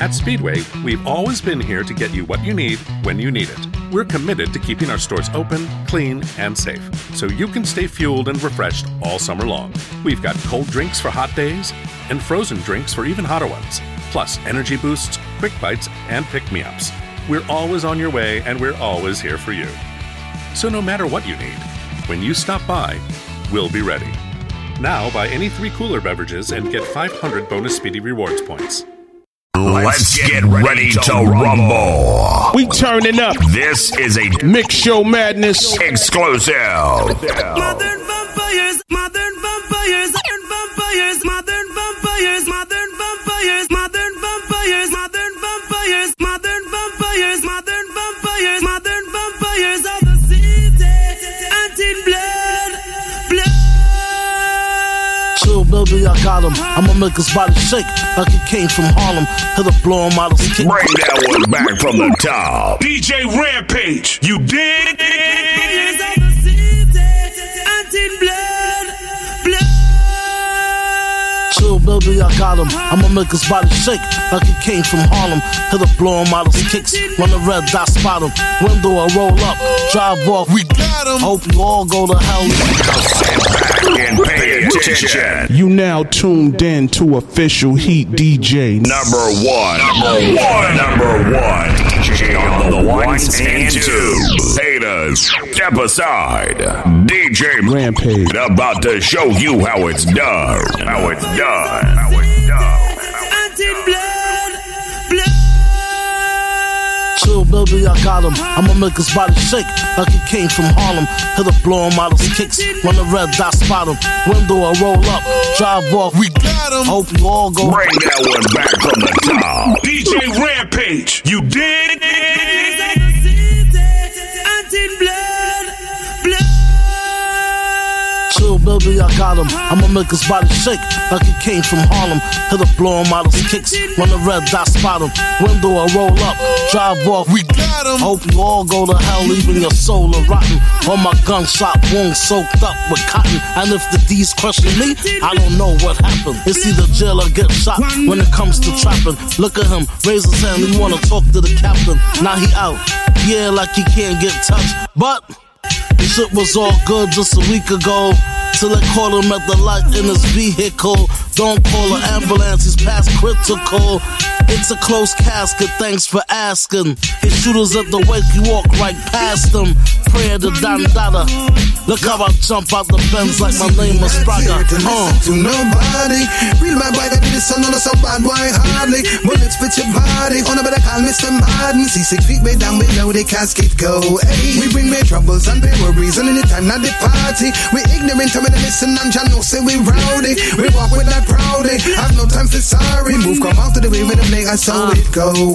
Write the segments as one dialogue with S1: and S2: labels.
S1: At Speedway, we've always been here to get you what you need when you need it. We're committed to keeping our stores open, clean, and safe, so you can stay fueled and refreshed all summer long. We've got cold drinks for hot days and frozen drinks for even hotter ones, plus energy boosts, quick bites, and pick me ups. We're always on your way, and we're always here for you. So no matter what you need, when you stop by, we'll be ready. Now buy any three cooler beverages and get 500 bonus Speedy Rewards points.
S2: Let's get ready to rumble.
S3: We turning up.
S2: This is a
S3: Mix Show Madness.
S2: exclusive.
S4: Modern vampires, modern vampires, modern vampires, modern vampires, modern vampires, modern vampires, modern vampires, modern vampires, blood.
S5: Baby, I got him. I'ma make his body shake like it came from Harlem. Hit a blow him out of his kick.
S2: Bring that one back from the top.
S3: DJ Rampage. You dig?
S4: Vampires of the city. Anti blood, blood.
S5: Chill, baby, I got him. I'ma make his body shake like it came from Harlem. Hit a blow him out of his kicks. When the red dot spot him. Window I roll up, drive off. We got him. Hope you all go to hell.
S2: And pay attention.
S3: You now tuned in to official Heat DJ.
S2: Number one. Number one. Number one. DJ on the ones and twos. Haters, step aside. DJ
S3: Rampage.
S2: about to show you how it's done. How it's done. How it's done.
S5: Chill, baby, I got him. I'ma make his body shake like it came from Harlem. Hit a blow him out of his kicks. When the red dot spot him. Window I roll up, drive off. We got him. Hope you all go.
S2: Bring that one back from the top.
S3: DJ Rampage. You did
S4: Vampires
S5: Chill, baby, I got him. I'ma make his body shake like it came from Harlem. Hit a blow of his kicks. When the red dot spot him. Window I roll up, drive off. We got him. Hope you all go to hell, leaving your soul a rotten. On my gunshot wound soaked up with cotton. And if the D's question me, I don't know what happened. It's either jail or get shot when it comes to trapping. Look at him, raise his hand, he wanna talk to the captain. Now he out. Yeah, like he can't get touched. But the shit was all good just a week ago. Till they caught him at the light in his vehicle. Don't call an ambulance, he's past critical. It's a close casket, thanks for asking. His shooters at the wake, you walk right past them. Prayer to Don Dada. Look how I jump out the Benz like my name is Spragga. Uh.
S6: to nobody. Real bad boy that did this son on so bad boy hardly. Bullets fit your body. On a better call Mr. Madden. See six feet way down below the casket go. Hey, we bring me troubles and pay worries and anytime not the party. We ignorant me to listen John know say we rowdy. We walk with that proudly. I have no time for sorry. Move come out to the way with play. I saw it go.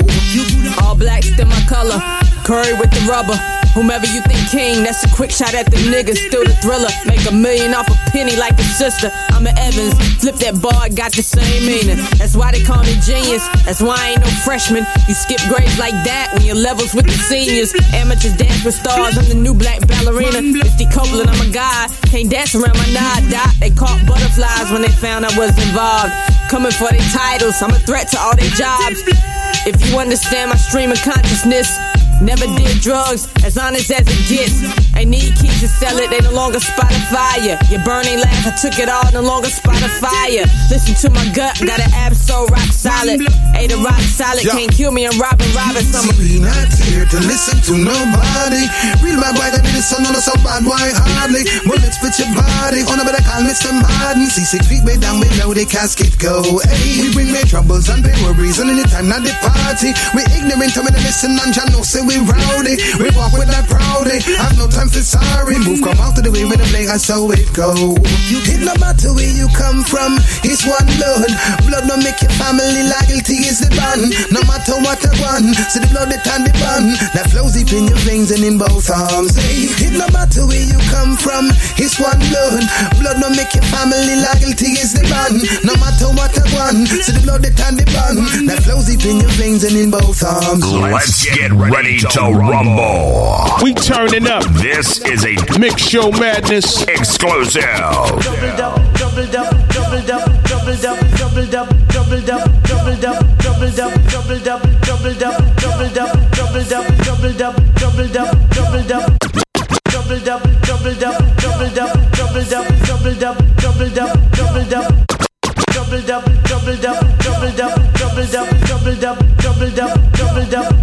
S7: All black, still my color. Curry with the rubber. Whomever you think king, that's a quick shot at the niggas. Still the thriller. Make a million off a penny like a sister. I'm an Evans. Flip that bar, got the same meaning. That's why they call me genius. That's why I ain't no freshman. You skip grades like that when your levels with the seniors. Amateurs dance with stars. I'm the new black ballerina. Misty Copeland, I'm a guy. Can't dance around my nod dot. They caught butterflies when they found I was involved. Coming for their titles. I'm a threat to all their jobs. If you understand my stream of consciousness, never did drugs, as honest as it gets. I need keys to sell it, they no longer spot Spotify ya. Your burning laugh, I took it all, no longer spot Spotify ya. Listen to my gut, got an ab so rock solid. Ate a rock solid, can't kill me, I'm Robin a
S6: We not here to listen to nobody. Real bad boy that did this son on so bad boy hardly. Bullets fit your body. On a better call Mr. Madden. See six feet way down below the casket go. Hey, we bring me troubles and pay worries and anytime not the party. We ignorant to me to listen and John know say we rowdy. We walk with that proudy. Have no time for sorry. Move come out to the way with the play. I saw it go. You it no matter where you come from. It's one blood. Blood no make your family loyalty is the bond. No matter what I want. See the blood that on the bun that flows deep in your veins and in both arms. Hey, it no matter where you come from. It's one blood. Blood no make your family loyalty is the bond. No matter what I want. See the blood that on the bun that flows deep in your veins and in both arms.
S2: Let's get ready to rumble.
S3: We turning up.
S2: This is a
S3: Mix Show Madness.
S2: exclusive.
S4: Double, double, double, double, double. double double double double double double double double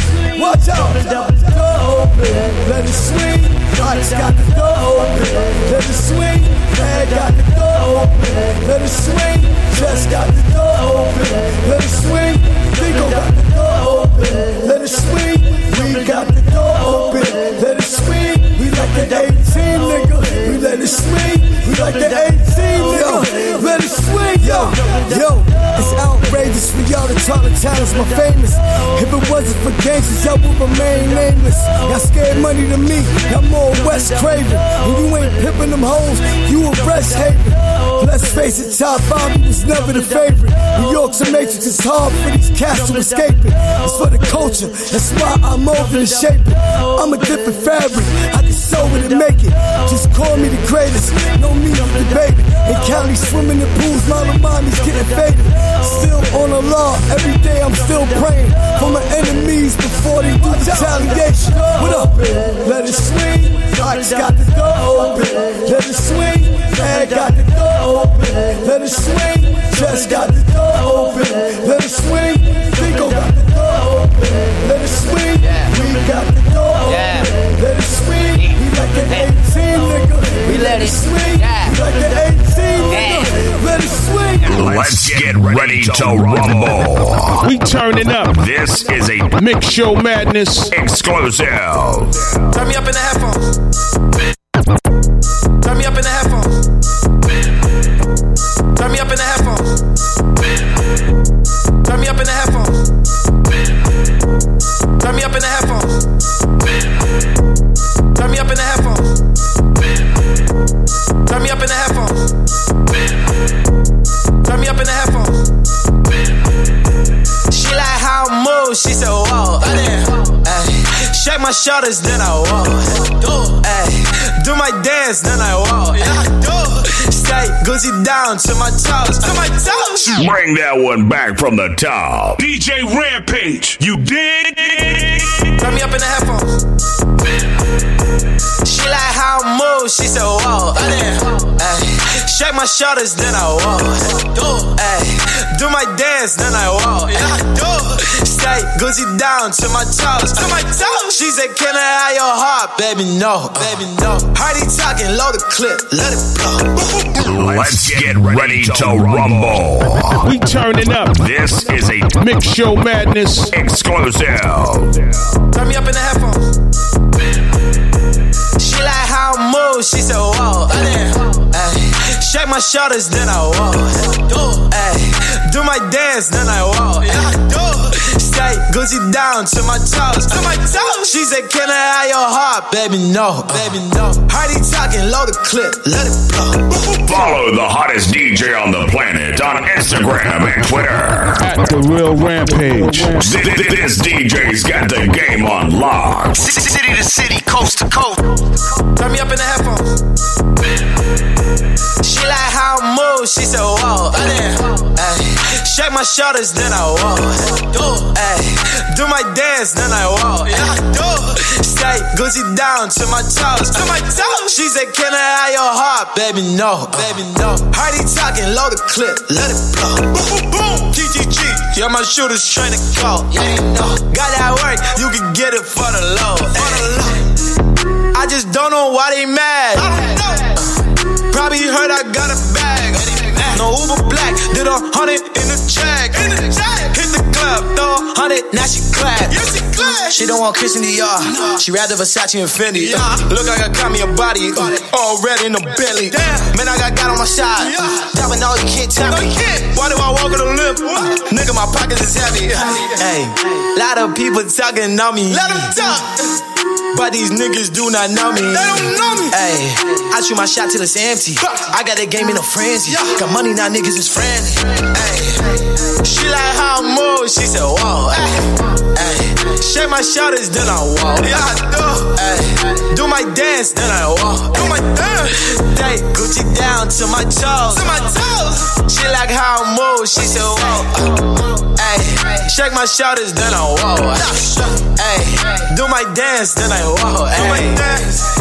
S8: Watch out, let it swing. Lights got the door open, let it swing. Man got the door open, let it swing. Just got the door open, let it swing. Digo got the door open, let it swing. We got the door open, let it swing. We like the 18 nigga, let it swing. We like the 18 nigga, let it swing. Yo, yo, it's outrageous for y'all to talk to talents my famous. If it wasn't for gangsters, y'all would remain nameless. Y'all scared money to me, y'all more Wes Craven. When you ain't pimping them hoes, you a rest haven. Let's face it, top five was never the favorite. New York's a matrix, it's hard for these cats to escape it. It's for the culture, that's why I'm over and shaping. I'm a different fabric, I can sew it and make it. Just call me the greatest, no need to debate it. In Cali, swimming in pools, my mommy's getting faded. Still on the law, every day I'm still praying for my enemies before they do retaliation. What up? Let it swing, Lights got the door open. Let it swing, man got the door open. Let it swing, just got the door open. Let it swing, Digo got the door open. Let it swing, we got the door open. Let it swing, we like an 18 nigga. We let it swing, we like an 18 nigga. Let it swing.
S2: Let's get ready to rumble.
S3: We turning up.
S2: This is a
S3: Mix Show Madness.
S2: exclusive.
S9: Turn me up in the headphones. Turn me up in the headphones. My shoulders, then I walk. Ay, do my dance, then I walk. Stay Gucci down to my toes, to my toes.
S2: Bring that one back from the top.
S3: DJ Rampage, you dig?
S9: Turn me up in the headphones. She like how I move, she said, whoa, I didn't. Ay, shake my shoulders, then I walk. Ay, do my dance, then I walk. Stay Gucci down to my toes, to my toes. She said, Can I have your heart, baby? No, baby, no. Hardy talking, load the clip, let it blow.
S2: Let's get ready to rumble.
S3: We turning up.
S2: This is a
S3: Mix Show Madness.
S2: exclusive.
S9: Turn me up in the headphones. She like how I move, she said, whoa, I didn't. Ay, shake my shoulders, then I walk. Ay, do my dance, then I walk. Stay Gucci down to my toes, to my toes. She said, Can I have your heart, baby? No, baby, no. Hardy talking, load the clip, let it blow.
S2: Follow the hottest DJ on the planet on Instagram and Twitter.
S3: At the Real Rampage.
S2: Th- th- This DJ's got the game on lock.
S9: City to city, coast to coast. Turn me up in the headphones. She like how I move, she said, whoa, I. Ay, shake my shoulders, then I walk. Ay, do my dance, then I walk. Stay Gucci down to my toes, to my toes. She said, Can I have your heart, baby? No, baby, no. Hardy talking, load the clip, let it blow. Boom, boom, GGG. Yeah, my shooters trying to call. Yeah, know. Got that work, you can get it for the low. For the low. I just don't know why they mad. Probably heard I got a bag. No Uber black, did a hundred in the check. Hit the club,
S10: Yeah, throw hundred, now she glad. Yeah, she glad. She don't want Christian Dior. She rather Versace and Fendi. Yeah. Uh, look like I got me a body. Uh, all red in the belly. Man, I got God on my side. Dropping all you can't tell me. Why do I walk with a limp? Nigga, my pockets is heavy. Hey, lot of people talking on me. Let them talk. But these niggas do not know me. They don't know me. Hey, I shoot my shot till it's empty. I got that game in a frenzy. Got money now, niggas is friendly. Hey, she like how I move. She said, whoa. Hey, hey, shake my shoulders, then I walk. Yeah, I do. Hey, do my dance, then I walk. Do my dance. Hey, Gucci down to my toes. To my toes. She like how I move. She said, whoa. Hey, shake my shoulders, then I walk. Hey, do my dance, then I walk. Hey,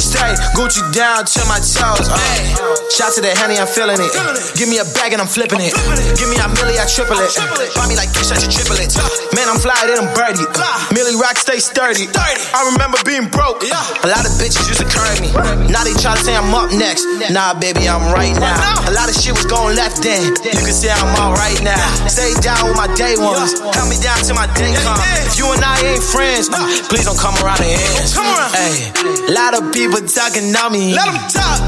S10: straight Gucci down to my toes. Uh, hey, shout to the honey, I'm feeling it. Give me a bag and I'm flipping it. Give me a milli, I triple it. Buy me like kiss, I should triple it. Man, I'm fly, then I'm birdie. Millie rock, stay sturdy. I remember being broke. A lot of bitches used to curve me. Now they try to say I'm up next. Nah, baby, I'm right now. A lot of shit was going left then. You can say I'm all right now. Stay down with my day ones. Cut me down till my day come. If you and I ain't friends, please don't come around the ends. Hey, a lot of people talking on me. Let them talk.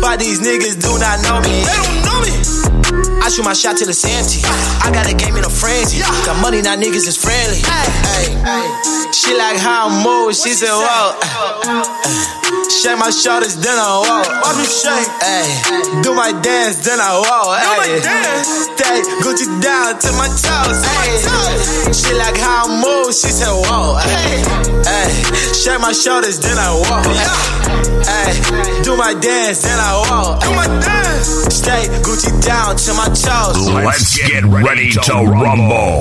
S10: But these niggas do not know me. They don't know me. I shoot my shot till it's empty. I got a game in a frenzy. Got money, now niggas is friendly. Hey, she like how I move. She said, whoa. Shake my shoulders, then I walk. Watch me shake. Hey, do my dance, then I walk. Hey, stay Gucci down to my toes. Hey, she like how I move. She said, whoa. Hey, hey, shake my shoulders, then I walk. Hey, do my dance, then I walk. Do my dance. Stay Gucci down to my toes.
S2: Let's get ready to rumble.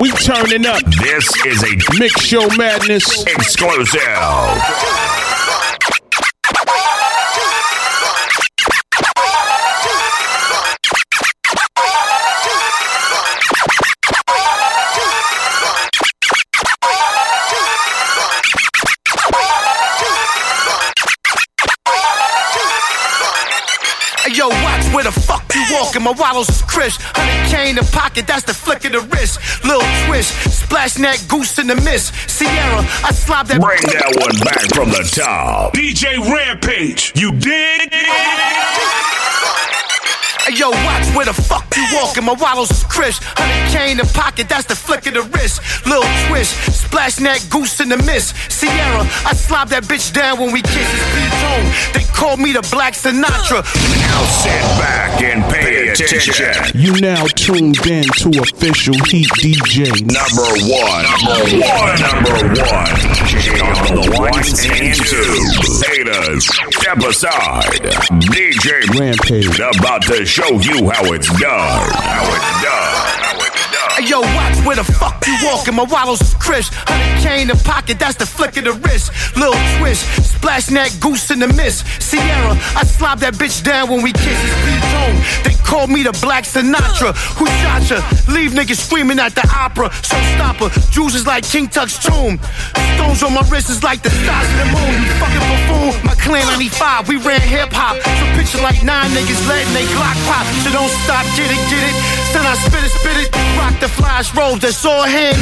S3: We turning up.
S2: This is a
S3: Mix Show Madness.
S2: exclusive.
S11: Where the fuck you walking. My wallows is crisp. Hundred K in the pocket, that's the flick of the wrist. Little twist, splash that goose in the mist. Sierra, I slob that.
S2: Bring that one back from the top.
S3: DJ Rampage. You dig?
S11: Hey, Yo, watch where the fuck you walking. My wallows is crisp. Hundred K in the pocket, that's the flick of the wrist. Little twist, splash that goose in the mist. Sierra, I slob that bitch down when we kiss. It's B-tone. They call me the Black Sinatra.
S2: Now sit back and pay attention.
S3: You now tuned in to official Heat DJ.
S2: Number one. Number one. Number one. On the ones and twos. Haters, step aside. DJ
S3: Rampage.
S2: about to show you how it's done. How it's done.
S11: Yo, watch where the fuck you walking. My wallows is crisp. Hundred K in the pocket, that's the flick of the wrist. Little twist, splash that goose in the mist. Sierra, I slob that bitch down when we kiss. It's B-tone. They call me the Black Sinatra. Who shot ya? Leave niggas screaming at the opera. So stop her. Jewels is like King Tut's tomb. Stones on my wrist is like the stars of the moon. You fucking buffoon. My clan 95, we ran hip hop. So picture like nine niggas letting they Glock pop. So don't stop, get it, get it. Then I spit it, spit it. Rock the flash rolls, that's all hand.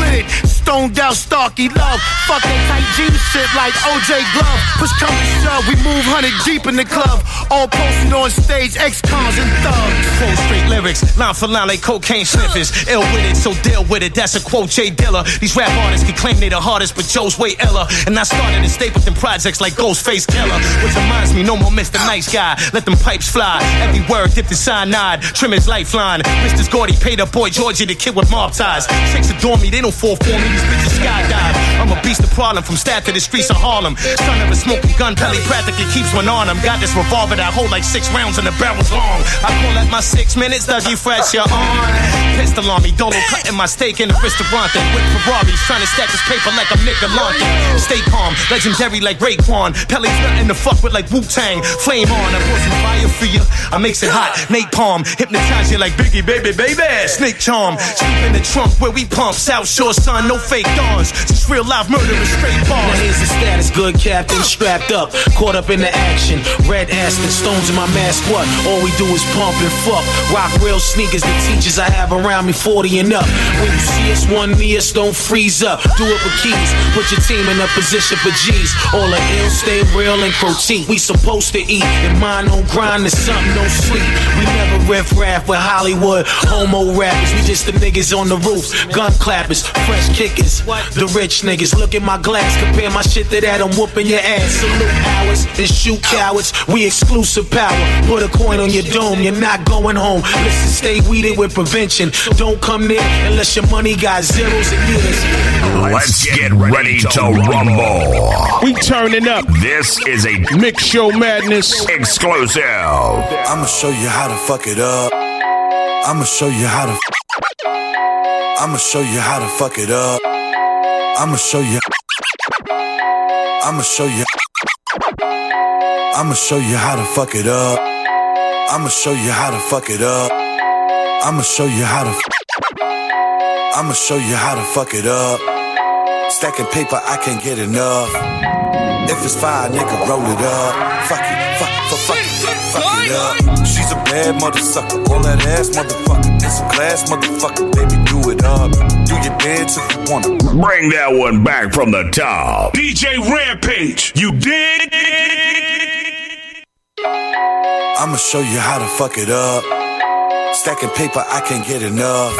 S11: Lit it. Stoned out, Starky love. Fuck that tight jean shit like OJ Glove. Push come to shove, we move hundred deep in the club. All posted on stage, ex-cons and thugs.
S12: Full straight lyrics, line for line like cocaine sniffers. Ill with it, so deal with it. That's a quote, Jay Dilla. These rap artists can claim they the hardest, but Joe's way iller. And I started in Stapleton projects like Ghostface Killah, which reminds me, no more Mr. Nice Guy. Let them pipes fly. Every word dipped in cyanide. Trim his lifeline. Mr. Gordy paid up boy Georgie, the kid with mob ties. Chicks adore me, they don't fall for me. These bitches skydive. I'm a beast of problem from Staff to the streets of Harlem. Son of a smoking gun, Pelly practically keeps one on him. Got this revolver that hold like six rounds and the barrel's long. I call that my six minutes, Dougie Fresh, you're on. Pistol on me, Dolo cutting my steak in the restaurant. With Ferraris, trying to stack this paper like I'm Nick Galante. Stay calm, legendary like Raekwon. Pelly's nothing to fuck with like Wu Tang. Flame on, I pour some fire for you. I makes it hot, napalm. Hypnotize you like Biggie, baby, baby. Snake charm, sleep in the trunk where we pump. South Shore sun, no fake dawns. Just real life murderers, straight
S9: Now
S12: bars.
S9: here's the status, good captain, strapped up, caught up in the action. Red ass Aston, stones in my mask, what? All we do is pump and fuck. Rock real sneakers, the teachers I have around me, 40 and up. When you see us, one me us, don't freeze up. Do it with keys, put your team in a position for G's. All the ill, stay real and protein. We supposed to eat, and mine don't grind, and something don't sleep. We never riff raff with Hollywood, homo rappers. We just the niggas on the roof, gun clappers, fresh kickers. The rich niggas, look at my glass, compare my shit to that, I'm whooping your ass. Salute ours and shoot cowards. We exclusive power. Put a coin on your dome, you're not going home. Listen, stay weeded with prevention. Don't come near unless your money got zeros and years.
S2: Let's get ready to rumble.
S4: We turning up.
S2: This is a
S4: Mix Show Madness.
S2: exclusive.
S13: I'ma show you how to fuck it up. I'ma show you how to. I'ma show you how to fuck it up. I'ma show you. I'ma show you. I'ma show you how to fuck it up. I'ma show you how to fuck it up. I'ma show you how to. I'ma show you how to fuck it up. Stacking paper, I can't get enough. If it's fire, nigga, roll it up. Fuck it, up. She's a bad motherfucker, all that ass motherfucker. It's a class motherfucker, baby, do it up. Do your dance if you wanna.
S2: Bring that one back from the top.
S4: DJ Rampage. You dig?
S13: I'ma show you how to fuck it up. Stacking paper, I can't get enough.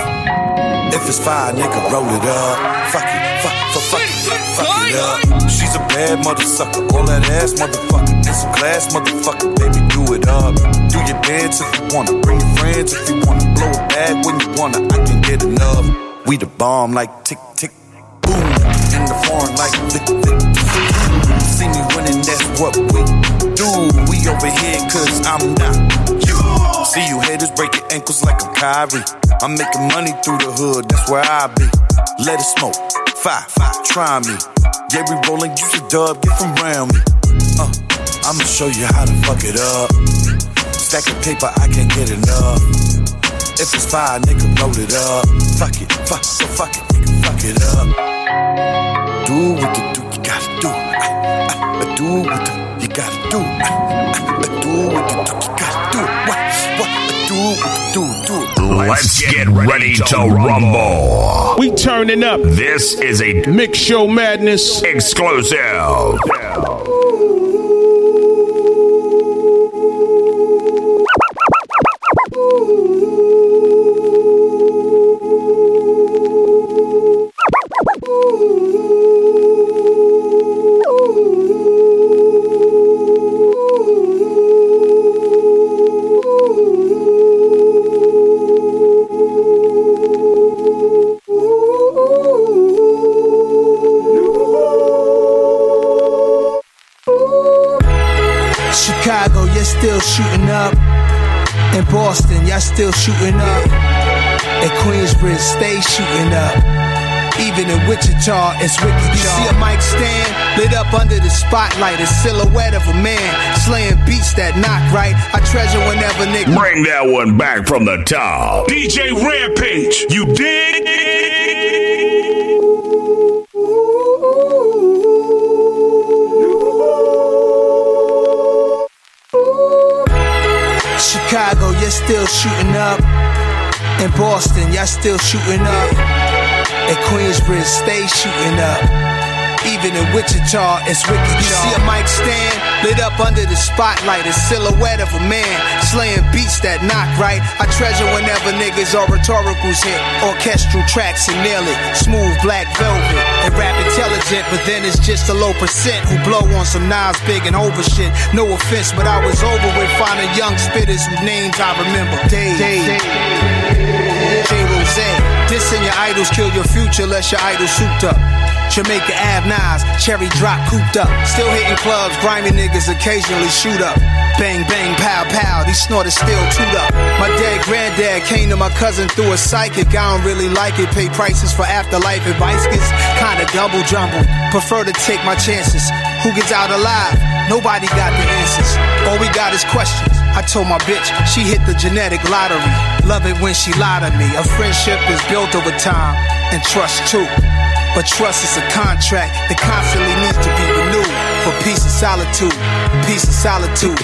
S13: If it's fire, nigga, roll it up. Fuck it, fuck, fuck, fuck it, fuck it up. She's a bad mother sucker, all that ass motherfucker. It's a class motherfucker, baby, do it up. Do your dance if you wanna, bring your friends if you wanna, blow it back when you wanna. I can get enough. We the bomb like tick tick boom, in the foreign like flick flick. See me winning, that's what we do. We over here cause I'm not you. See you haters break your ankles like I'm Kyrie. I'm making money through the hood, that's where I be. Let it smoke, fire, try me. Yeah, we rolling, use a dub, get from around me. Uh, I'ma show you how to fuck it up. Stacking paper, I can't get enough. If it's fire, nigga, roll it up. Fuck it, fuck, so fuck it, nigga, fuck it up. Do what you do, you gotta do. I, I, I do what the, you gotta do. I, I, I do what you do, you gotta do. What, what, I do what you do, do.
S2: Let's get ready to rumble.
S4: We turning up.
S2: This is a
S4: Mix Show Madness.
S2: exclusive.
S14: Chicago, you're still shooting up. In Boston, y'all still shooting up. In Queensbridge, stay shooting up. Even in Wichita, it's wicked. You see a mic stand lit up under the spotlight, a silhouette of a man slaying beats that knock right. I treasure whenever nigga.
S2: Bring that one back from the top.
S4: DJ Rampage. You dig?
S14: You're still shooting up. In Boston, y'all still shooting up. In Queensbridge, stay shooting up. Even in Wichita, it's wicked. You see a mic stand lit up under the spotlight, a silhouette of a man slaying beats that knock right. I treasure whenever niggas or rhetoricals hit orchestral tracks and nail it. Smooth black velvet and rap intelligent, but then it's just a low percent who blow on some Nas big and over shit. No offense, but I was over with finding young spitters whose names I remember. Dave, Dave, J. Rose. Dissing your idols kill your future, less your idols souped up. Jamaica Ave Nas, cherry drop cooped up. Still hitting clubs, grimy niggas occasionally shoot up. Bang, bang, pow, pow, these snorters still toot up. My dead granddad came to my cousin through a psychic. I don't really like it. Pay prices for afterlife advice gets kinda double jumbled. Prefer to take my chances. Who gets out alive? Nobody got the answers. All we got is questions. I told my bitch she hit the genetic lottery. Love it when she lied to me. A friendship is built over time and trust too. But trust is a contract that constantly needs to be renewed. For peace and solitude, peace and solitude,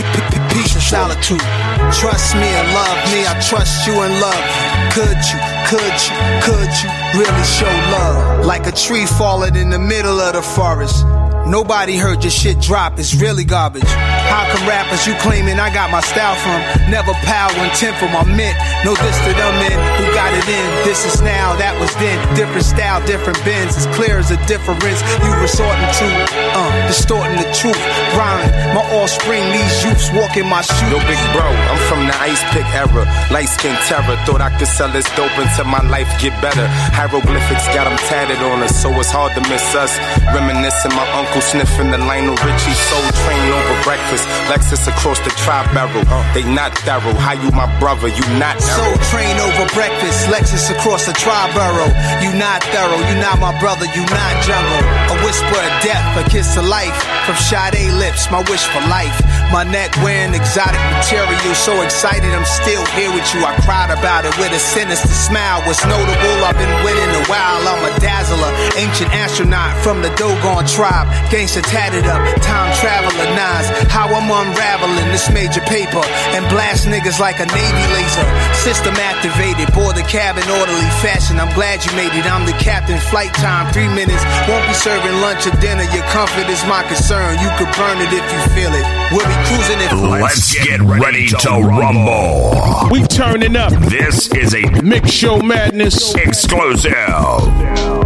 S14: peace and solitude. Trust me and love me, I trust you and love you. Could you, could you, could you really show love? Like a tree falling in the middle of the forest. Nobody heard your shit drop, it's really garbage. How come rappers you claiming I got my style from? Never power intent for my mint. No diss to them men who got it in. This is now, that was then. Different style, different bends. As clear as a difference you resorting to. Uh, distorting the truth. Rhyme, my offspring, these youths walk in my shoes.
S12: Yo, big bro, I'm from the ice pick era. Light skin terror. Thought I could sell this dope until my life get better. Hieroglyphics got them tatted on us, so it's hard to miss us. Reminiscing my uncle sniffing the Lionel Richie soul train over breakfast. Lexus across the tri-borough. They not thorough. How you my brother? You not
S14: Soul train over breakfast, Lexus across the tri-borough. You not thorough, you not my brother, you not jungle. A whisper of death, a kiss of life. From Sade lips, my wish for life. My neck wearing exotic material, so excited I'm still here with you. I cried about it with a sinister smile. What's notable, I've been winning a while. I'm a dazzler, ancient astronaut from the Dogon tribe. Gangsta tatted up, time traveler nines. How I'm unraveling this major paper and blast niggas like a Navy laser. System activated, board the cabin orderly fashion. I'm glad you made it. I'm the captain. Flight time three minutes. Won't be serving lunch or dinner. Your comfort is my concern. You could burn it if you feel it. We'll be cruising if
S2: Let's get ready to rumble.
S3: We turning up.
S2: This is a
S3: Mix Show Madness
S2: exclusive.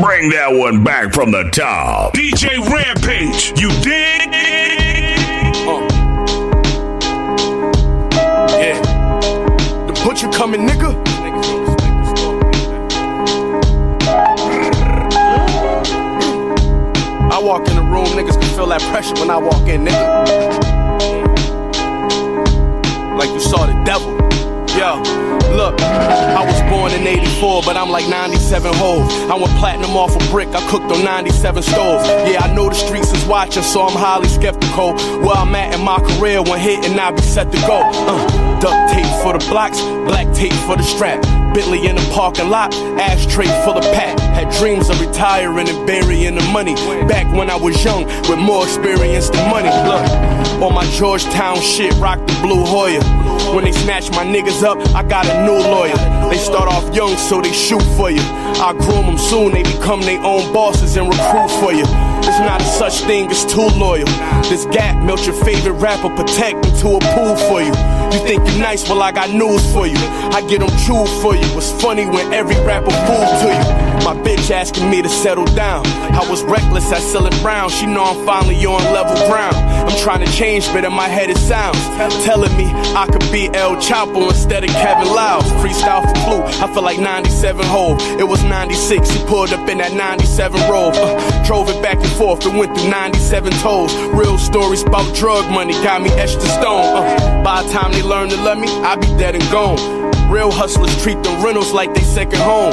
S2: Bring that one back from the top.
S3: DJ Rampage. You dig? Uh.
S15: Yeah. The butcher coming, nigga. I walk in the room, niggas can feel that pressure when I walk in, nigga. Like you saw the devil. Yo, look, I was born in 84, but I'm like 97 hoes. I went platinum off a brick, I cooked on 97 stoves. Yeah, I know the streets is watching, so I'm highly skeptical. Where I'm at in my career, when hitting, I be set to go. Uh, duct tape for the blocks, black tape for the strap. Bentley in the parking lot, ashtray full of pack. Had dreams of retiring and burying the money. Back when I was young, with more experience than money. Look, on my Georgetown shit, rock the blue Hoya. When they snatch my niggas up, I got a new lawyer. They start off young, so they shoot for you. I groom them soon, they become their own bosses and recruit for you. It's not a such thing as too loyal. This gap melt your favorite rapper, protect into a pool for you. You think you're nice, well I got news for you. I get them true for you. It's funny when every rapper fool to you. My bitch asking me to settle down. I was reckless at selling brown. She know I'm finally on level ground. I'm trying to change, but in my head it sounds telling me I could be El Chapo instead of Kevin Liles. Freestyle for Clue. I feel like 97 hole. It was 96. He pulled up in that 97 roll. Uh, drove it back and forth and went through 97 tolls. Real stories about drug money got me etched in stone. Uh, by the time they learn to love me, I be dead and gone. Real hustlers treat the rentals like they second home.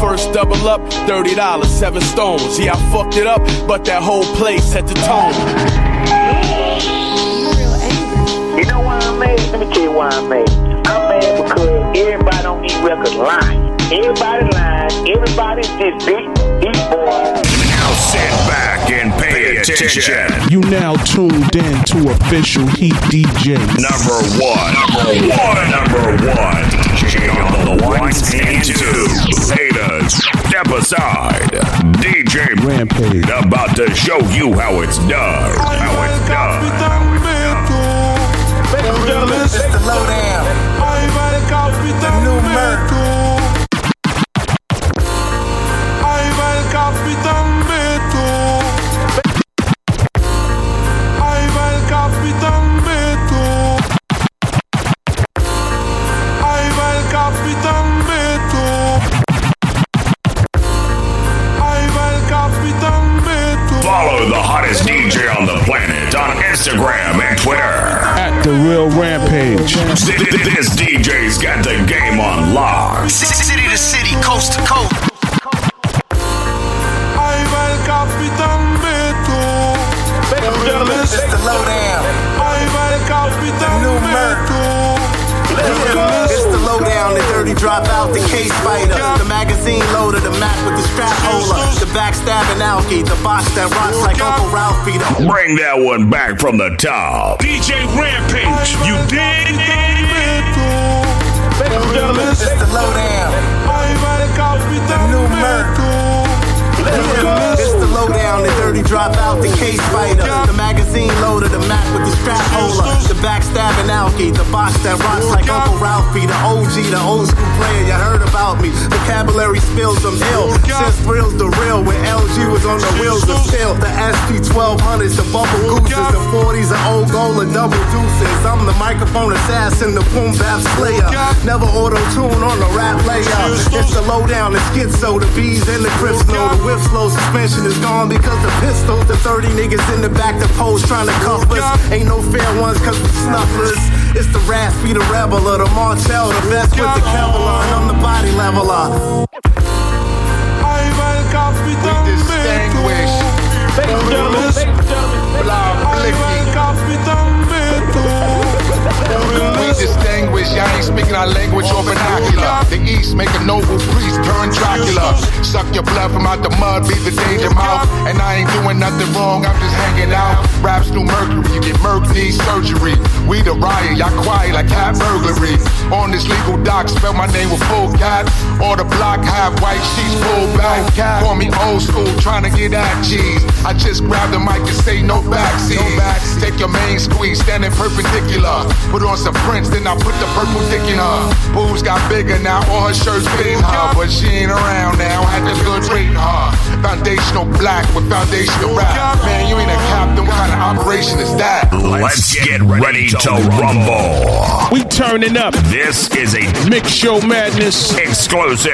S15: First double up, $30, seven stones. Yeah, I fucked it up, but that whole place set the tone.
S16: You know why I'm mad? Let me tell you why I'm mad. I'm mad because everybody on these records lying. Everybody lying. Everybody's just big, these boys.
S2: Attention.
S3: You now tuned in to official Heat DJ.
S2: Number one. Number one. Number one. DJ on the ones and twos. Haters, step aside. DJ
S3: Rampage.
S2: About to show you how it's done. How it's done.
S17: lowdown. The
S2: captain. I'm the new Merc. Ahí va el Capitán
S18: This DJ's got the game on lock.
S10: City to city, coast to coast.
S17: The dirty dropout, the case fighter, the magazine loader, the Mac with the strap holder, the backstabbing alky, the box that rocks like Uncle Ralph Peter.
S18: Bring that one back from the top.
S4: DJ Rampage, you dig?
S17: It's the lowdown. The new Merc. It's the lowdown, the dirty drop out, the case fighter, the magazine loader, the Mac with the strap holder, the backstabbing alky, the box that rocks like Uncle Ralphie, the OG, the old school player. You heard about me. Vocabulary spills them ill. Since thrills the real, when LG was on the wheels of steel. The SP 1200s, the bubble gooses, the 40s, the old gold and double deuces. I'm the microphone assassin, the boom bap slayer. Never auto tune on the rap layer. It's the lowdown, the schizo, the bees and the crips. The whip slow suspension is gone because the pistols, the 30 niggas in the back, the post trying to cuff us. Ain't no fair ones cause we snufflers. It's the raspy, the rebeler, the Martell, the best with the Kevlar, and I'm the body leveler.
S2: Ahí va el Capitán Beto. Ahí va el Capitán Beto.
S19: We distinguish, y'all ain't speaking our language or vernacular. The East make a noble priest turn Dracula. Suck your blood from out the mud, be the danger mouth. And I ain't doing nothing wrong, I'm just hanging out. Raps new mercury, you get merc needs surgery. We the riot, y'all quiet like cat burglary. On this legal doc, spell my name with full cat. Or the block have white sheets pulled back. Call me old school, trying to get at G's. I just grab the mic and say no backseat. Take your main squeeze, standing perpendicular. Put on some prints, then I put the purple dick in her. Boobs got bigger now, all her shirts fitting her. But she ain't around now, had to good rating her. Foundational black with foundational rap. Man, you ain't a captain, what kind of operation is that?
S18: Let's get ready to rumble.
S3: We turning up.
S18: This is a
S3: Mix Show Madness
S18: exclusive.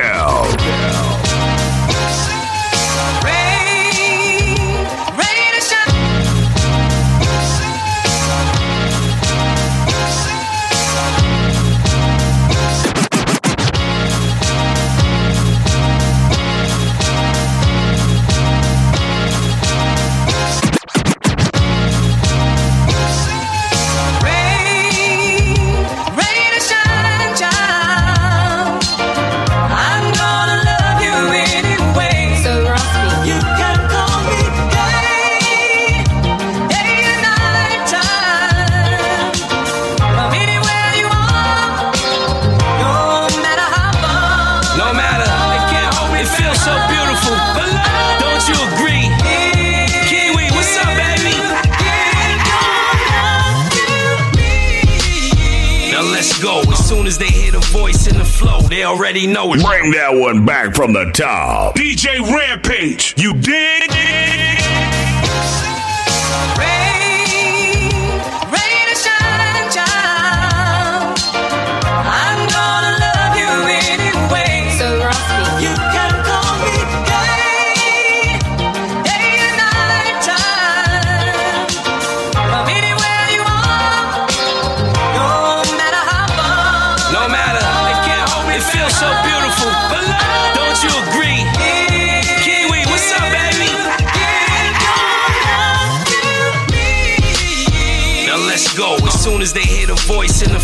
S20: Already know it.
S18: Bring that one back from the top.
S4: DJ Rampage, you dig?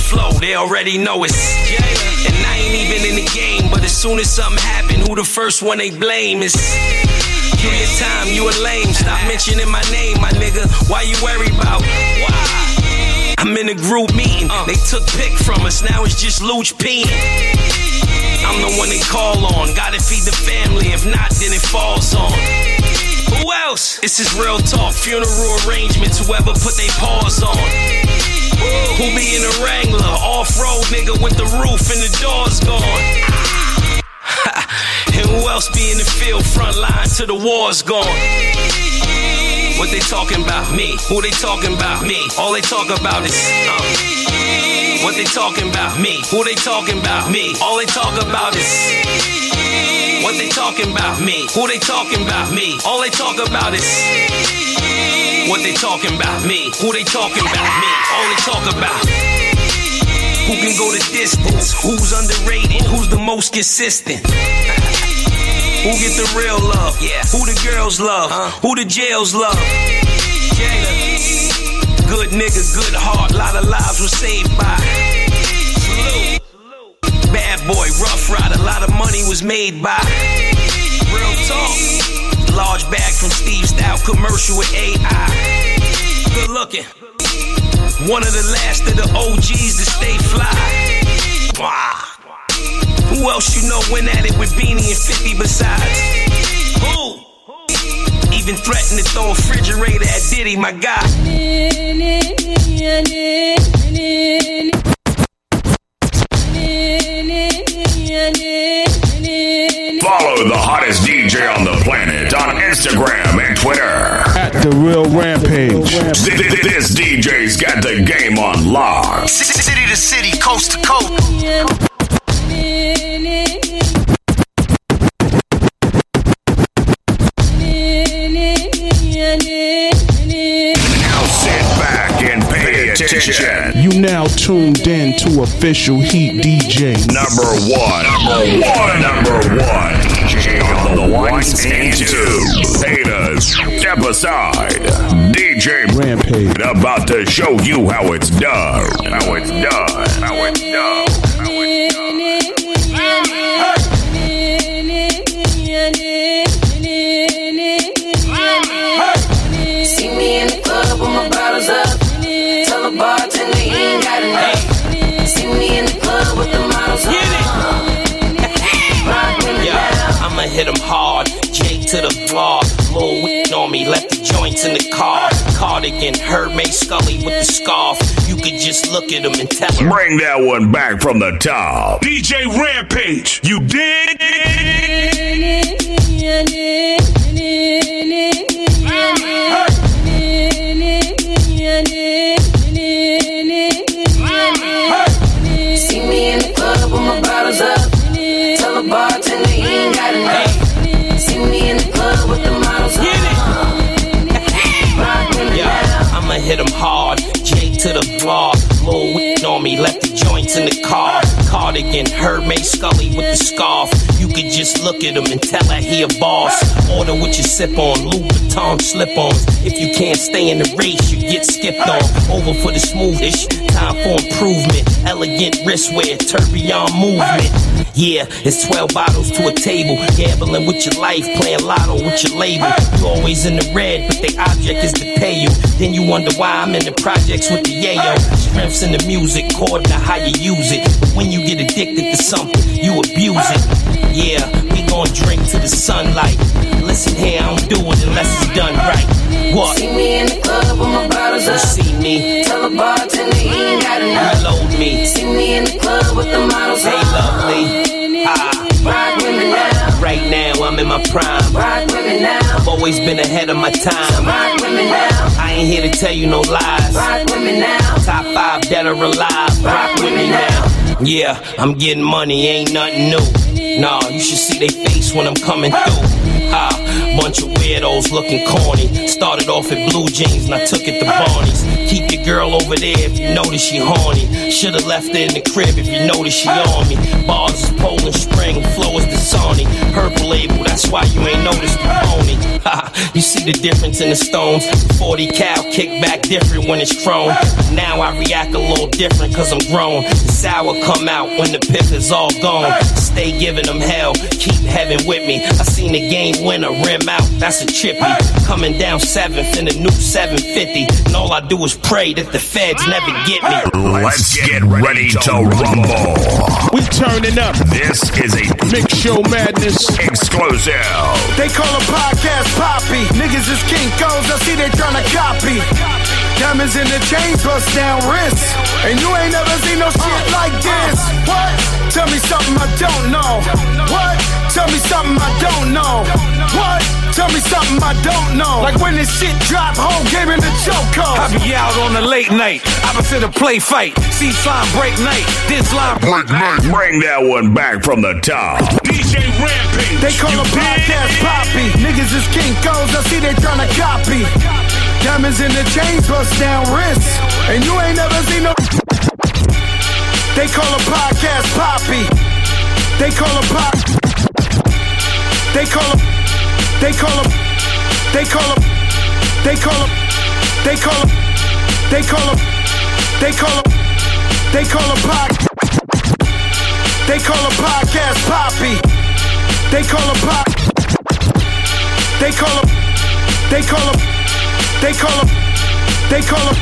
S20: Flow, they already know it's. And I ain't even in the game, but as soon as something happen, who the first one they blame is. You your time, you a lame. Stop mentioning my name, my nigga. Why you worry about? Why? I'm in a group meeting. Uh. They took pick from us, now it's just Luch peeing. I'm the one they call on. Gotta feed the family, if not, then it falls on. Who else? This is real talk. Funeral arrangements, whoever put their paws on.
S21: Who be in a Wrangler, off-road nigga with the roof and the doors gone? and who else be in the field front line till the war's gone? What they talking about? Me. Who they talking about? Me. All they talk about is uh. What they talking about? Me. Who they talking about? Me. All they talk about is What they talking about? Me. Who they talking about? Me. All they talk about is What they talking about? Me. Who they talking about? Me. All they talk about Who can go the distance? Who's underrated? Who's the most consistent? Who get the real love? Yeah. Who the girls love? Who the jails love? Good nigga, good heart. Lot of lives were saved by. Bad boy, rough rider. A lot of money was made by. Real talk. Large bag from Steve Style commercial with AI. Good looking. One of the last of the OGs to stay fly. Wow. Who else you know went at it with Beanie and 50 besides? Who? Even threatened to throw a refrigerator at Diddy, my guy.
S2: Follow the hottest DJ on the planet on Instagram and Twitter.
S3: At the real rampage.
S2: This, this DJ's got the game on lock.
S15: City to city, coast to coast.
S2: Now attention.
S3: You now tuned in to official Heat DJ.
S2: Number one. Number one. Number one. DJ on the ones and twos. Haters, step aside. DJ
S3: Rampage.
S2: about to show you how it's done. How it's done. How it's done.
S21: Hit him hard. Jake to the vlog. Lil on me, left the joints in the car. Cardigan, Hermes Scully with the scarf. You could just look at him and tell him.
S2: Bring that one back from the top.
S18: DJ Rampage, you dig?
S21: To the vlog. Lil on me, left the joints in the car. Cardigan, Hermes Scully with the scarf. You could just look at him and tell that he a boss. Order what you sip on, Louis Vuitton slip-ons. If you can't stay in the race, you get skipped on. Over for the smoothish, time for improvement. Elegant wristwear, tourbillon movement. Yeah, it's 12 bottles to a table. Gambling with your life, playing lotto with your label. You always in the red, but the object is to pay you. Then you wonder why I'm in the projects with the yayo. Strengths in the music, cord to how you use it. But when you get addicted to something, you abuse it. Yeah, we gon' drink to the sunlight. Listen here, I don't do it unless it's done right. What?
S22: See me in the club with my bottles up.
S21: see me?
S22: Tell the bartender he ain't got enough.
S21: Reload me.
S22: See me in the club with the models
S21: Hey,
S22: up.
S21: lovely. Ah.
S22: Rock with me now.
S21: Right now, I'm in my prime.
S22: Rock me now.
S21: I've always been ahead of my time.
S22: Rock me now.
S21: I ain't here to tell you no lies.
S22: Rock me now.
S21: Top five dead or alive. Rock me now. Yeah, I'm getting money, ain't nothing new. Nah, you should see they face when I'm coming through. Weirdos looking corny. Started off at blue jeans and I took it to Barney's. Keep your girl over there if you notice she horny. Should've left her in the crib if you notice she on me. Bars is Poland Spring, flow is the Sony. Purple label, that's why you ain't noticed the pony. Ha, you see the difference in the stones. 40 cal kick back different when it's chrome. Now I react a little different cause I'm grown. The sour come out when the pith is all gone. Stay giving them hell, keep heaven with me. I seen the game winner rim out, that's a chippy. Coming down seventh in the new 750. And all I do is pray that the feds never get me.
S2: Let's get ready to rumble.
S3: We turning up.
S2: This is a
S3: Mix Show Madness
S2: exclusive.
S14: They call a podcast poppy. Niggas is Kinko's, I see they tryna copy. Diamonds in the chains, bust down wrists. And you ain't never seen no shit like this. What? Tell me something I don't know. What? Tell me something I don't know. What? Tell me something I don't know. Like when this shit drop, whole game in the choke
S23: I be out on a late night, opposite a play fight. See slime break night, then slime break night.
S2: Bring that one back from the top.
S4: DJ Rampage.
S14: They call
S4: you
S14: a podcast poppy. Niggas is Kinko's, I see they tryna copy. Diamonds in the chains, bust down wrists. And you ain't never seen no. They call a podcast poppy. They call a pop. They call a. They call a. They call a. They call a. They call a. They call a. They call a. They call a pod. They call a podcast poppy. They call a pop. They call a. They call a. They call a. They call a.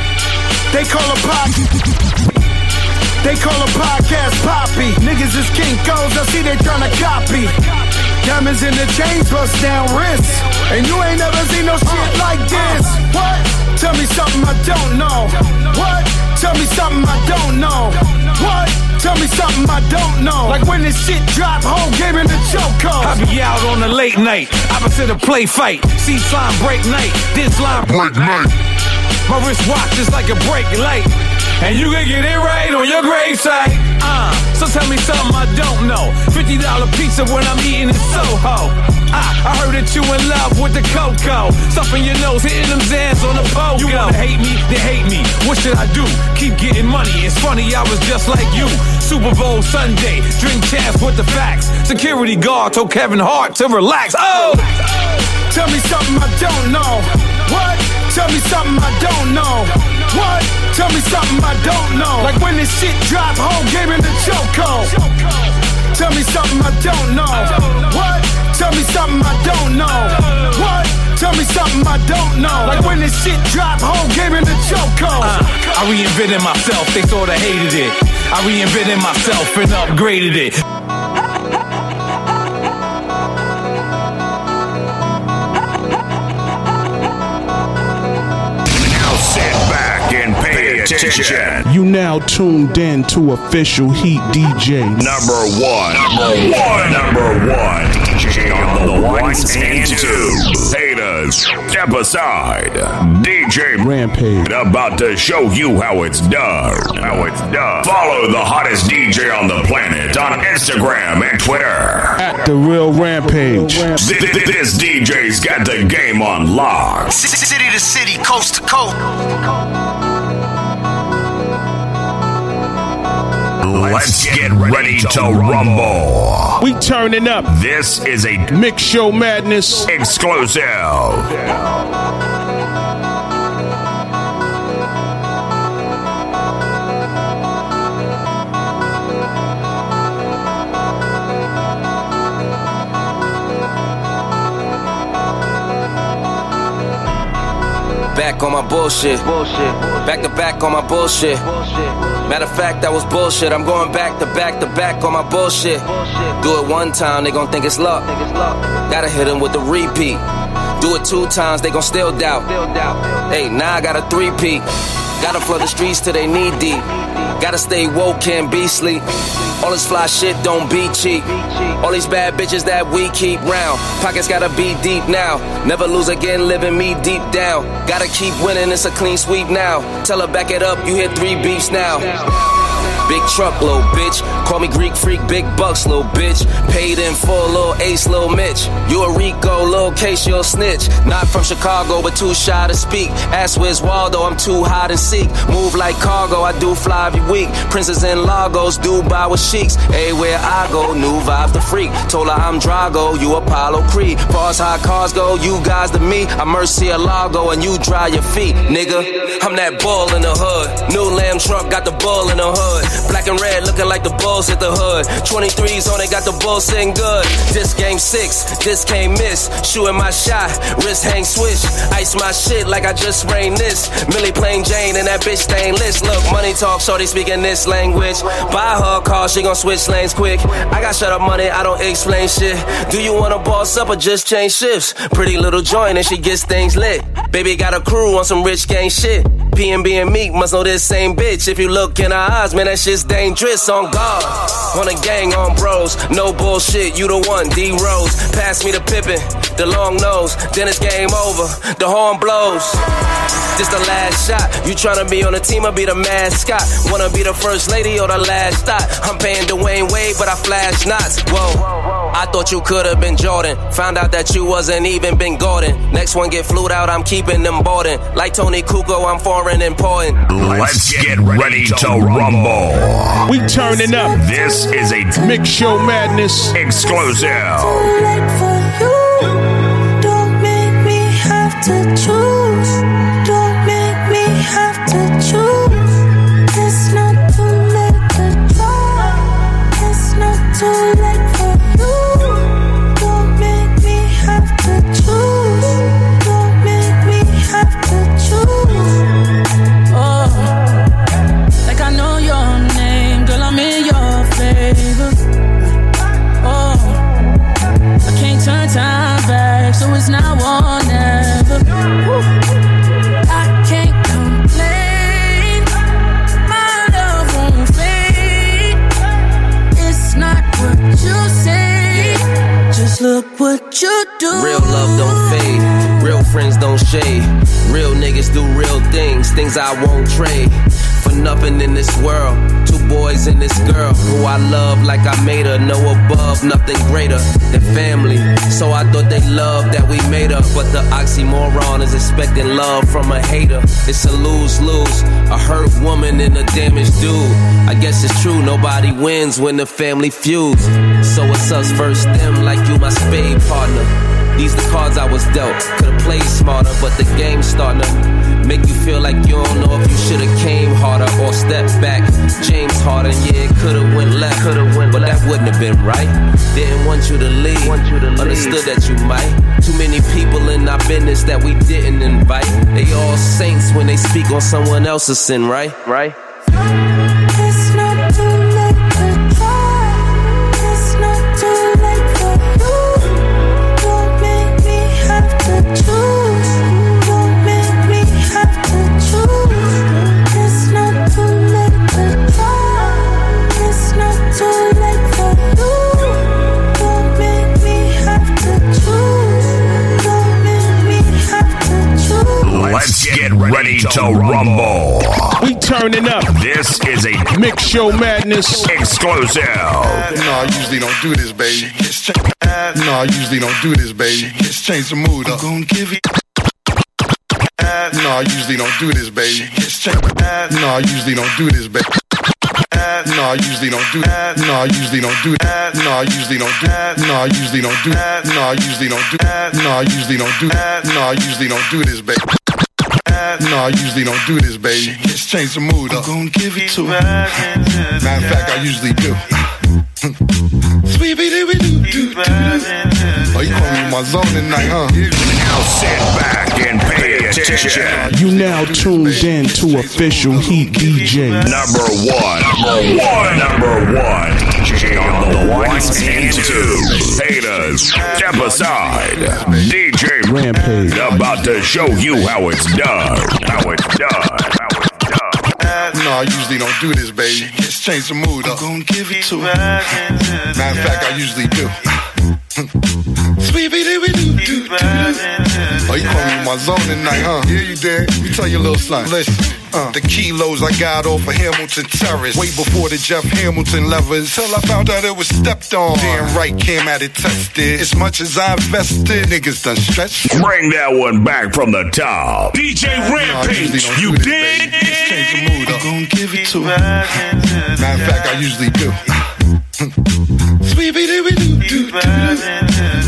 S14: They call a pop. They call a podcast poppy. Niggas is Kinko's, I see they tryna copy. Diamonds in the chains, bust down wrists. And you ain't never seen no shit like this. What? Tell me something I don't know. What? Tell me something I don't know. What? Tell me something I don't know. Like when this shit drop, whole game in the choke
S23: I be out on a late night, opposite a play fight. See slime break night, then line break night. My wristwatch is like a break light. And you can get it right on your gravesite. Uh, so tell me something I don't know. $50 pizza when I'm eating in Soho. Ah, I heard that you in love with the cocoa. Stuffing your nose, hitting them Xans on the pogo. You wanna hate me? Then hate me. What should I do? Keep getting money. It's funny, I was just like you. Super Bowl Sunday, drink champs with the facts. Security guard told Kevin Hart to relax. Oh!
S14: Tell me something I don't know. What? Tell me something I don't know. What? Tell me something I don't know. Like when this shit drop, whole game in the chokehold. Tell me something I don't know. What? Tell me something I don't know. What? Tell me something I don't know. Like when this shit drop, whole game in the chokehold.
S23: Uh, I reinvented myself, they sorta hated it. I reinvented myself and upgraded it.
S2: Pay attention.
S3: You now tuned in to official Heat DJ.
S2: Number one. Number one. Number one. DJ on the ones and twos. Haters, step aside. DJ
S3: Rampage.
S2: About to show you how it's done. How it's done. Follow the hottest DJ on the planet on Instagram and Twitter.
S3: At the real Rampage.
S2: This, this DJ's got the game on lock.
S14: City to city, coast to coast.
S2: Let's get ready to rumble.
S3: We turning up.
S2: This is a
S3: Mix Show Madness.
S2: exclusive.
S20: Back on my bullshit. Back to back on my bullshit. Matter of fact, that was bullshit. I'm going back to back to back on my bullshit. Do it one time, they gon' think it's luck. Gotta hit them with the repeat. Do it two times, they gon' still doubt. Hey, now I got a three-peat. Gotta flood the streets till they knee deep. Gotta stay woke, can't be sleep. All this fly shit don't be cheap. All these bad bitches that we keep round. Pockets gotta be deep now. Never lose again, living me deep down. Gotta keep winning, it's a clean sweep now. Tell her back it up, you hit three beefs now. Big truck, little bitch. Call me Greek freak, big bucks, little bitch. Paid in full, little ace, little Mitch. You a Rico, little case, you'll snitch. Not from Chicago, but too shy to speak. Ask where's Waldo, I'm too hot and seek. Move like cargo, I do fly every week. Princes in Lagos, Dubai with sheiks. Everywhere I go, new vibe the freak. Told her I'm Drago, you Apollo Creed. Far as how cars go, you guys to me. I'm Murcielago, and you dry your feet, nigga. I'm that bull in the hood. New lamb truck, got the bull in the hood. Black and red looking like the Bulls at the hood. 23s on it, got the Bulls sitting good. This game six, this can't miss. Shooting my shot, wrist hang swish. Ice my shit like I just sprained this. Millie plain Jane and that bitch stainless. Look, money talk, shorty speaking this language. Buy her car, she gon' switch lanes quick. I got shut up money, I don't explain shit. Do you wanna boss up or just change shifts? Pretty little joint and she gets things lit. Baby got a crew on some rich gang shit. PNB and Meek must know this same bitch. If you look in her eyes, man, that shit's dangerous on God. On a gang, on bros. No bullshit, you the one, D Rose. Pass me the Pippen, the long nose. Then it's game over. The horn blows. This the last shot. You tryna be on the team or be the mascot? Wanna be the first lady or the last thought? I'm paying Dwyane Wade, but I flash knots. Whoa. I thought you could've been Jordan. Found out that you wasn't even Ben Gordon. Next one get flued out, I'm keeping them boarding. Like Toni Kukoc, I'm foreign and important.
S2: Let's get ready to rumble.
S3: We turning up.
S2: This is a
S3: Mix Show Madness
S2: exclusive.
S7: Now or never. It's not what you say, just look what you do.
S20: Real love don't fade. Real friends don't shade. Real niggas do real things, things I won't trade. Nothing in this world. Two boys and this girl who I love like I made her. No above, nothing greater than family. So I thought they loved that we made her. But the oxymoron is expecting love from a hater. It's a lose lose. A hurt woman and a damaged dude. I guess it's true, nobody wins when the family feuds. So it's us versus them like you my spade partner. These the cards I was dealt. Could've played smarter, but the game's starting to make you feel like you don't know if you should've came harder or stepped back. James Harden, yeah, it could've went left, could've went, but that wouldn't have been right. Didn't want you to leave, want you to understood that you might. Too many people in our business that we didn't invite. They all saints when they speak on someone else's sin, right? Right?
S22: To
S2: rumble.
S3: We turning up.
S2: This is a
S3: Mix Show Madness
S2: exclusive.
S24: No, I usually don't do this, baby. No, I usually don't do this, baby. Let's change the mood up. I'm gonna give it. No, I usually don't do this, baby. No, I usually don't do this, baby. No, I usually don't do that. No, I usually don't do that. No, I usually don't do that. No, I usually don't do that. No, I usually don't do that. No, I usually don't do that. No, I usually don't do this, baby. No, I usually don't do this, baby. Let's change the mood up. I'm gonna give it to her. Matter of fact, I usually do. Sweet doo doo doo Oh, you call me in my zone tonight, huh?
S2: Now sit back and pay attention.
S3: You now tuned in to official Heat DJ.
S2: Number one. Number one. Number one. DJ on the ones and twos. Haters, step aside. DJ J
S3: rampage.
S2: About to show you how it's done. How it's done. How it's done.
S24: No, I usually don't do this, baby. Let's change the mood up. I'm gonna give it to her. Matter of fact, I usually do. Sweet Oh, you call me in my zone tonight, huh? Yeah, you did. You tell your little son. Listen. Uh, the kilos I got off of Hamilton Terrace. Way before the Jeff Hamilton levers. Till I found out it was stepped on. Damn right, came at it tested. As much as I invested, niggas done stretched.
S2: Bring that one back from the top.
S18: DJ Rampage, you dig?
S24: Change the mood up. I'm gonna give it to her. Matter of fact, I usually do. Sweet doo doo doo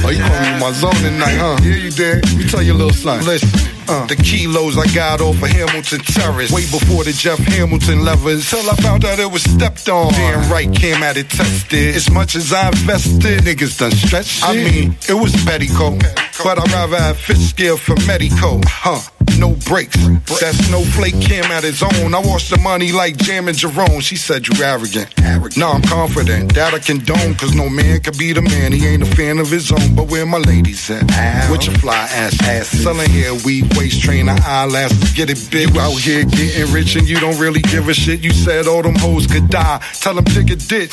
S24: Oh, you call me in my zone tonight, huh? Yeah, you did. You tell your little son. Listen. Uh, the kilos I got off of Hamilton Terrace. Way before the Jeff Hamilton levers. Till I found out it was stepped on. Damn right, came at it tested. As much as I invested, niggas done stretched. I mean, it was Petticoat. But I'd rather have fish scale for Medico. Huh. No breaks. That snowflake came at his own. I watched the money like Jam and Jerome. She said you arrogant. No, I'm confident that I condone. Cause no man could be the man. He ain't a fan of his own. But where my ladies at? With your fly ass ass. Selling hair, weed, waist trainer, eyelashes. Get it big. You out here getting rich and you don't really give a shit. You said all them hoes could die. Tell them dig a ditch.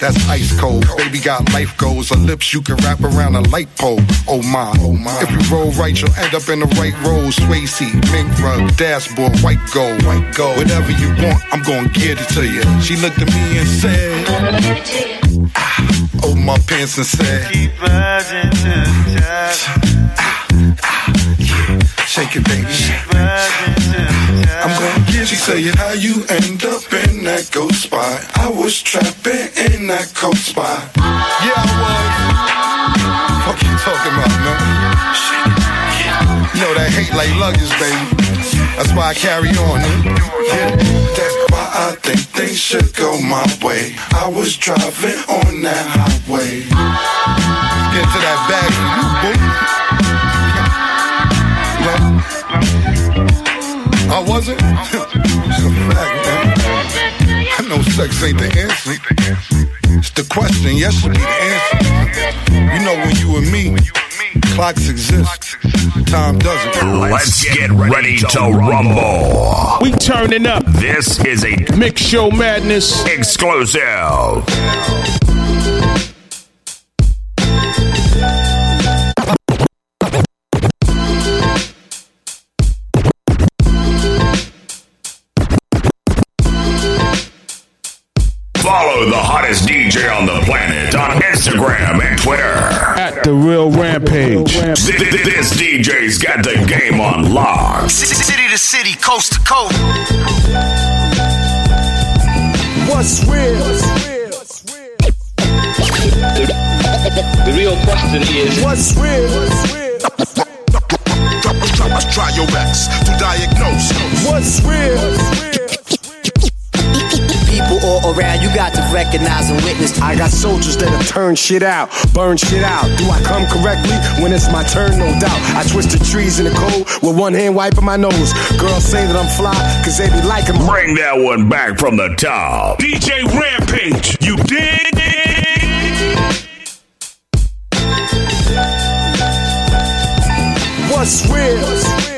S24: That's ice cold. Baby got life goals. Her lips you can wrap around a light pole. Oh my. Oh my. If you roll right, you'll end up in the right road. Sway seat, mink rug, dashboard, white gold. White gold. Whatever you want, I'm gonna get it to you. She looked at me and said, ah, oh my pants and said, keep rising to the top. Ah, ah, yeah. Shake it, baby. I'm gonna get She say, how you end up in that ghost spot? I was trapping in that cold spot. Yeah, I was. Fuck you talking about, man? Know that hate like luggage, baby. That's why I carry on. Yeah, that's why I think things should go my way. I was driving on that highway. Get to that bag you, boy. I wasn't. It's a fact, man. I know sex ain't the answer. It's the question, yes, should be the answer. You know when you and me, clocks exist, time doesn't.
S2: Let's get ready to rumble.
S3: We turning up.
S2: This is a
S3: Mix Show Madness
S2: exclusive. Follow the hottest DJ on the planet on Instagram and Twitter.
S3: at the Real Rampage.
S2: Th- th- This DJ's got the game on lock.
S25: City to city, coast to coast.
S26: What's real?
S27: The real question is
S26: What's real?
S24: Try your X to diagnose.
S26: What's real?
S10: People all around, you got to recognize and witness.
S26: I got soldiers that'll turn shit out, burn shit out. Do I come correctly when it's my turn? No doubt. I twist the trees in the cold with one hand wiping my nose. Girls say that I'm fly, cause they be liking my.
S2: Bring that one back from the top.
S4: DJ Rampage, you dig?
S26: It what's real?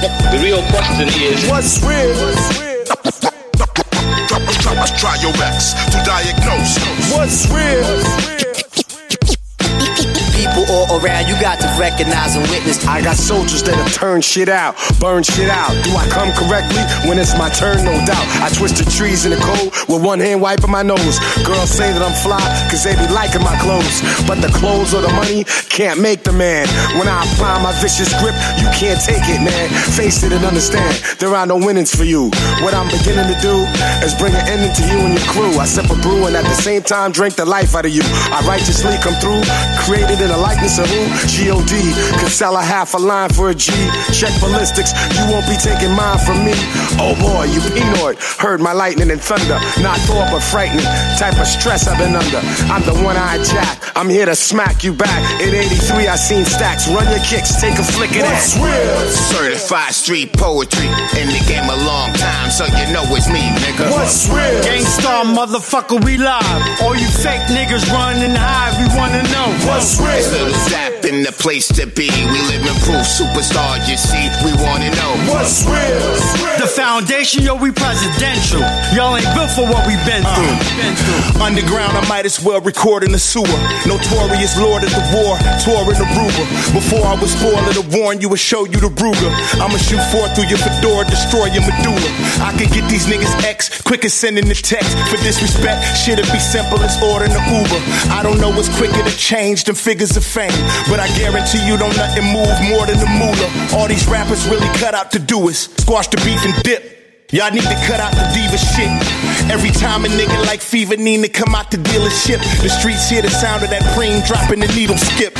S27: The real question is
S26: What's real?
S24: Try your X to diagnose.
S26: What's real?
S10: People all around, you got to recognize and witness.
S26: I got soldiers that'll turn shit out, burn shit out. Do I come correctly when it's my turn? No doubt. I twist the trees in the cold with one hand wiping my nose. Girls say that I'm fly, cause they be liking my clothes. But the clothes or the money can't make the man. When I apply my vicious grip, you can't take it, man. Face it and understand, there are no winnings for you. What I'm beginning to do is bring an ending to you and your crew. I sip a brew and at the same time drink the life out of you. I righteously come through, created in a likeness of who? G.O.D. Could sell a half a line for a G. Check ballistics, you won't be taking mine from me. Oh boy, you Pinoid. Heard my lightning and thunder. Not Thor, but frightening. Type of stress I've been under. I'm the one eyed jack. I'm here to smack you back. In 83, I seen stacks. Run your kicks, take a flick of What's that. real?
S28: Certified street poetry. In the game a long time, so you know it's me, nigga.
S26: What's real?
S25: Gang Starr motherfucker, we live. All you fake niggas running high, we wanna know.
S26: What's real?
S28: Lil Dap in the place to be. We live in proof, superstar, you see. We wanna know.
S26: What's real?
S25: The foundation, yo, we presidential. Y'all ain't built for what we been through. Uh. Been through.
S12: Underground, I might as well record in the sewer. Notorious lord of the war, touring the Ruger. Before I was spoiled to warn you and show you the Ruger. I'ma shoot four through your fedora, destroy your medulla. I could get these niggas X quick as sending the text. For disrespect, shit'd be simple as ordering an Uber. I don't know what's quicker to change than figures of fame. But I guarantee you don't nothing move more than the moolah. All these rappers really cut out to do is squash the beef and dip. Y'all need to cut out the diva shit. Every time a nigga like Fever need to come out the dealership, the streets hear the sound of that cream dropping the needle skip.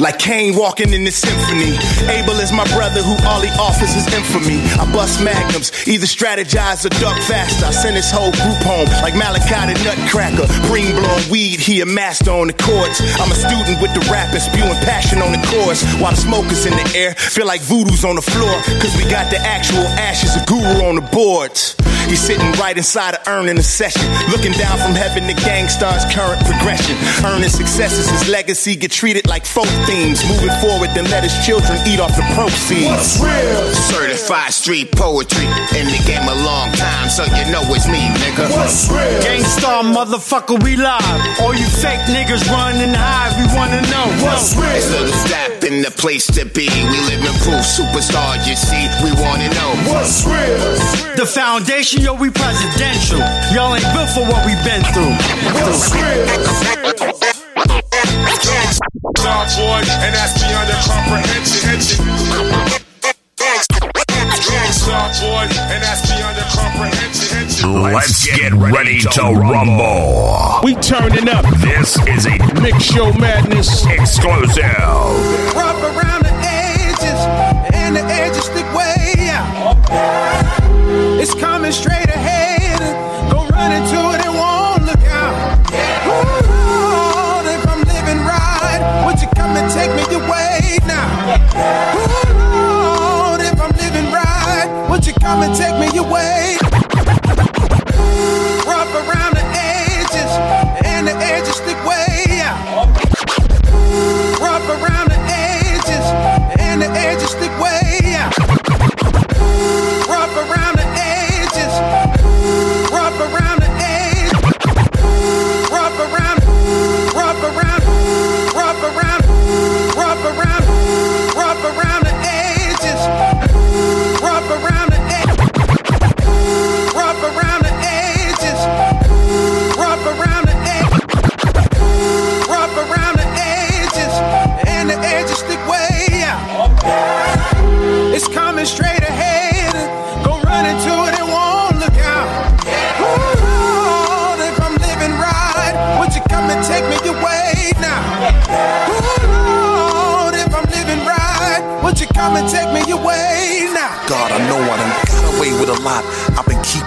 S12: Like Kane walking in the symphony. Abel is my brother who all he offers is infamy. I bust magnums, either strategize or duck faster. I send his whole group home like Melachi the Nutcracker. Green blowing weed, he a master on the chords. I'm a student with the rappers, spewing passion on the chorus. While the smoke is in the air, feel like voodoo's on the floor. Cause we got the actual ashes of guru on the boards. He's sitting right inside of earning a session. Looking down from heaven to Gang Starr's current progression. Earning successes, his legacy get treated like folk themes. Moving forward, then let his children eat off the proceeds.
S28: real Certified street poetry. In the game a long time, so you know it's me, nigga.
S25: What's real? Gang Starr motherfucker, we live. All you fake niggas run and hide, we wanna know. What's real?
S28: It's little step in the place to be. We live in proof, superstar, you see. We wanna know
S25: What's real? The foundation, yo, we presidential. Y'all ain't built for what we've been through.
S19: What's Star boy, and that's beyond your comprehension. Star boy, and that's beyond your comprehension.
S2: Let's get ready to rumble.
S3: We turning up.
S2: This is a
S3: Mix Show Madness
S2: exclusive.
S29: Rough around the edges, and the edges stick way out. It's coming straight ahead. Go run into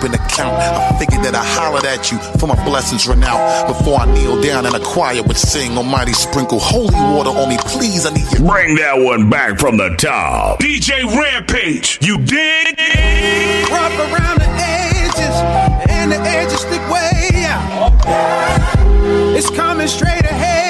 S27: I've account. I figured that I hollered at you for my blessings run out. Before I kneel down and a choir would sing, Almighty sprinkle holy water on me. Please, I need you.
S2: Bring that one back from the top.
S4: DJ Rampage, you dig?
S29: Rough around the edges, and the edges stick way out. It's coming straight ahead.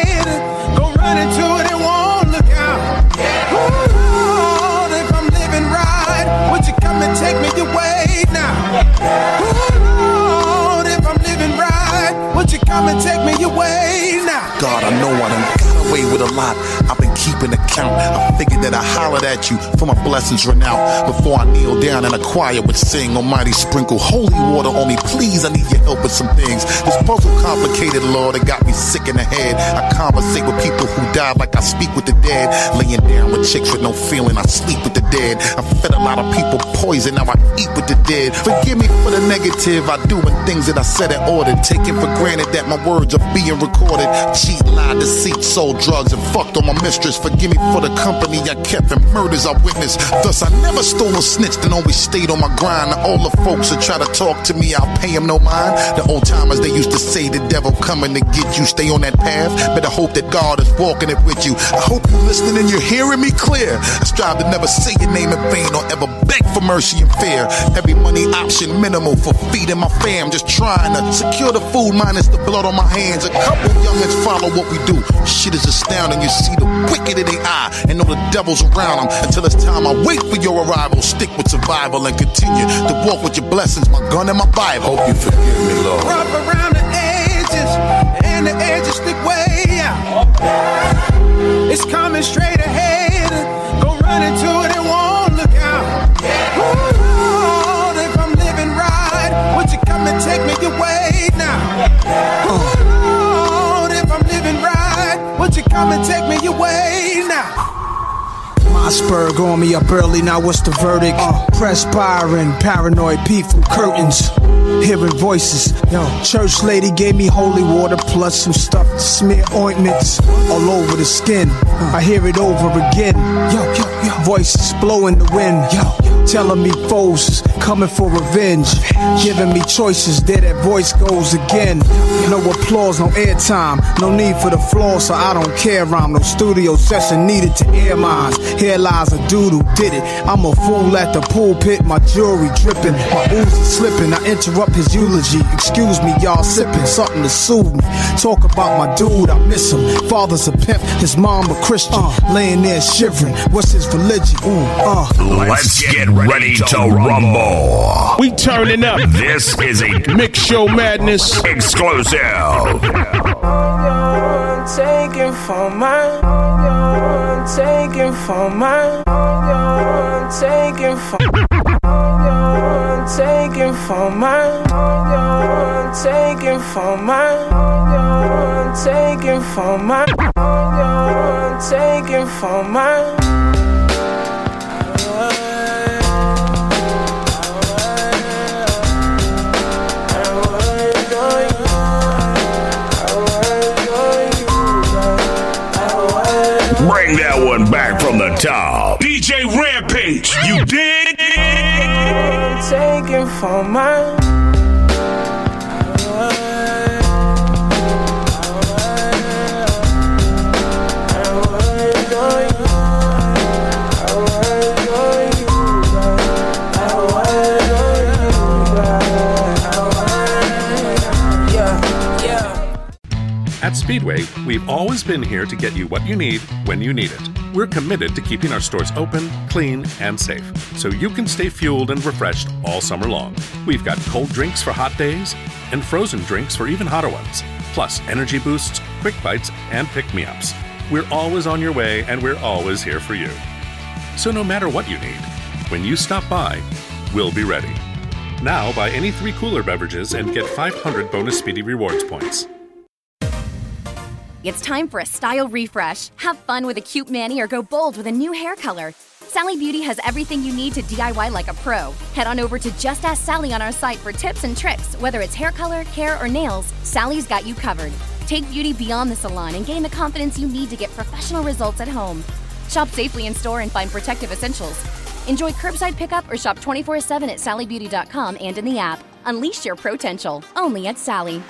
S27: God, I know I done got away with a lot. Been account. I figured that I hollered at you for my blessings run out. Before I kneel down and a choir would sing, Almighty sprinkle holy water on me. Please, I need your help with some things. This puzzle complicated, Lord, it got me sick in the head. I conversate with people who died like I speak with the dead. Laying down with chicks with no feeling, I sleep with the dead. I fed a lot of people poison, now I eat with the dead. Forgive me for the negative I do and things that I said and ordered. Taking for granted that my words are being recorded. Cheat, lie, deceit, sold drugs, and fucked on my mistress. Forgive me for the company I kept and murders I witnessed. Thus, I never stole or snitched and always stayed on my grind. All the folks that try to talk to me, I'll pay them no mind. The old timers, they used to say the devil coming to get you. Stay on that path. Better hope that God is walking it with you. I hope you're listening and you're hearing me clear. I strive to never say your name in vain or ever beg for mercy and fear. Every money option minimal for feeding my fam. Just trying to secure the food minus the blood on my hands. A couple youngins follow what we do. Shit is astounding. You see the wicked in their eye and know the devil's around them. Until it's time I wait for your arrival. Stick with survival and continue to walk with your blessings. My gun and my Bible. Hope you forgive me, Lord.
S29: Rough around the edges, and the edges stick way out. It's coming straight ahead. Go run into it and won't would you come and take me away now? Lord, if I'm living right, would you come and take me away now?
S14: Mossberg on me up early, now what's the verdict? Press Perspiring, paranoid Pete from curtains. Hearing voices. Yo, church lady gave me holy water plus some stuff to smear ointments all over the skin. Uh. I hear it over again. Yo, yo, yo. Voices blowing the wind. Yo, telling me foes is coming for revenge. Giving me choices, there that voice goes again. No applause, no airtime, no need for the floor, so I don't care. I'm no studio session needed to air mines. Here lies a dude who did it. I'm a fool at the pulpit, my jewelry dripping, my Uzi slipping. I interrupt his eulogy. Excuse me, y'all sipping something to soothe me. Talk about my dude, I miss him. Father's a pimp, his mom a Christian. Laying there shivering. What's his religion? Ooh, uh.
S2: Let's get ready to rumble.
S3: We turning up.
S2: This is a
S3: Mix Show Madness
S2: exclusive.
S29: taking from mine. You're taking from mine. You're taking from. You're taking from mine. You're taking from mine. You're taking from mine. You're taking from mine.
S4: Rampage, you dig?
S29: taking from mine.
S1: At Speedway, we've always been here to get you what you need when you need it. We're committed to keeping our stores open, clean, and safe, so you can stay fueled and refreshed all summer long. We've got cold drinks for hot days and frozen drinks for even hotter ones, plus energy boosts, quick bites, and pick me ups. We're always on your way, and we're always here for you. So no matter what you need, when you stop by, we'll be ready. Now, buy any three cooler beverages and get 500 bonus Speedy Rewards points.
S30: It's time for a style refresh. Have fun with a cute mani or go bold with a new hair color. Sally Beauty has everything you need to DIY like a pro. Head on over to Just Ask Sally on our site for tips and tricks. Whether it's hair color, hair, or nails, Sally's got you covered. Take beauty beyond the salon and gain the confidence you need to get professional results at home. Shop safely in store and find protective essentials. Enjoy curbside pickup or shop 24 7 at sallybeauty.com and in the app. Unleash your potential only at Sally.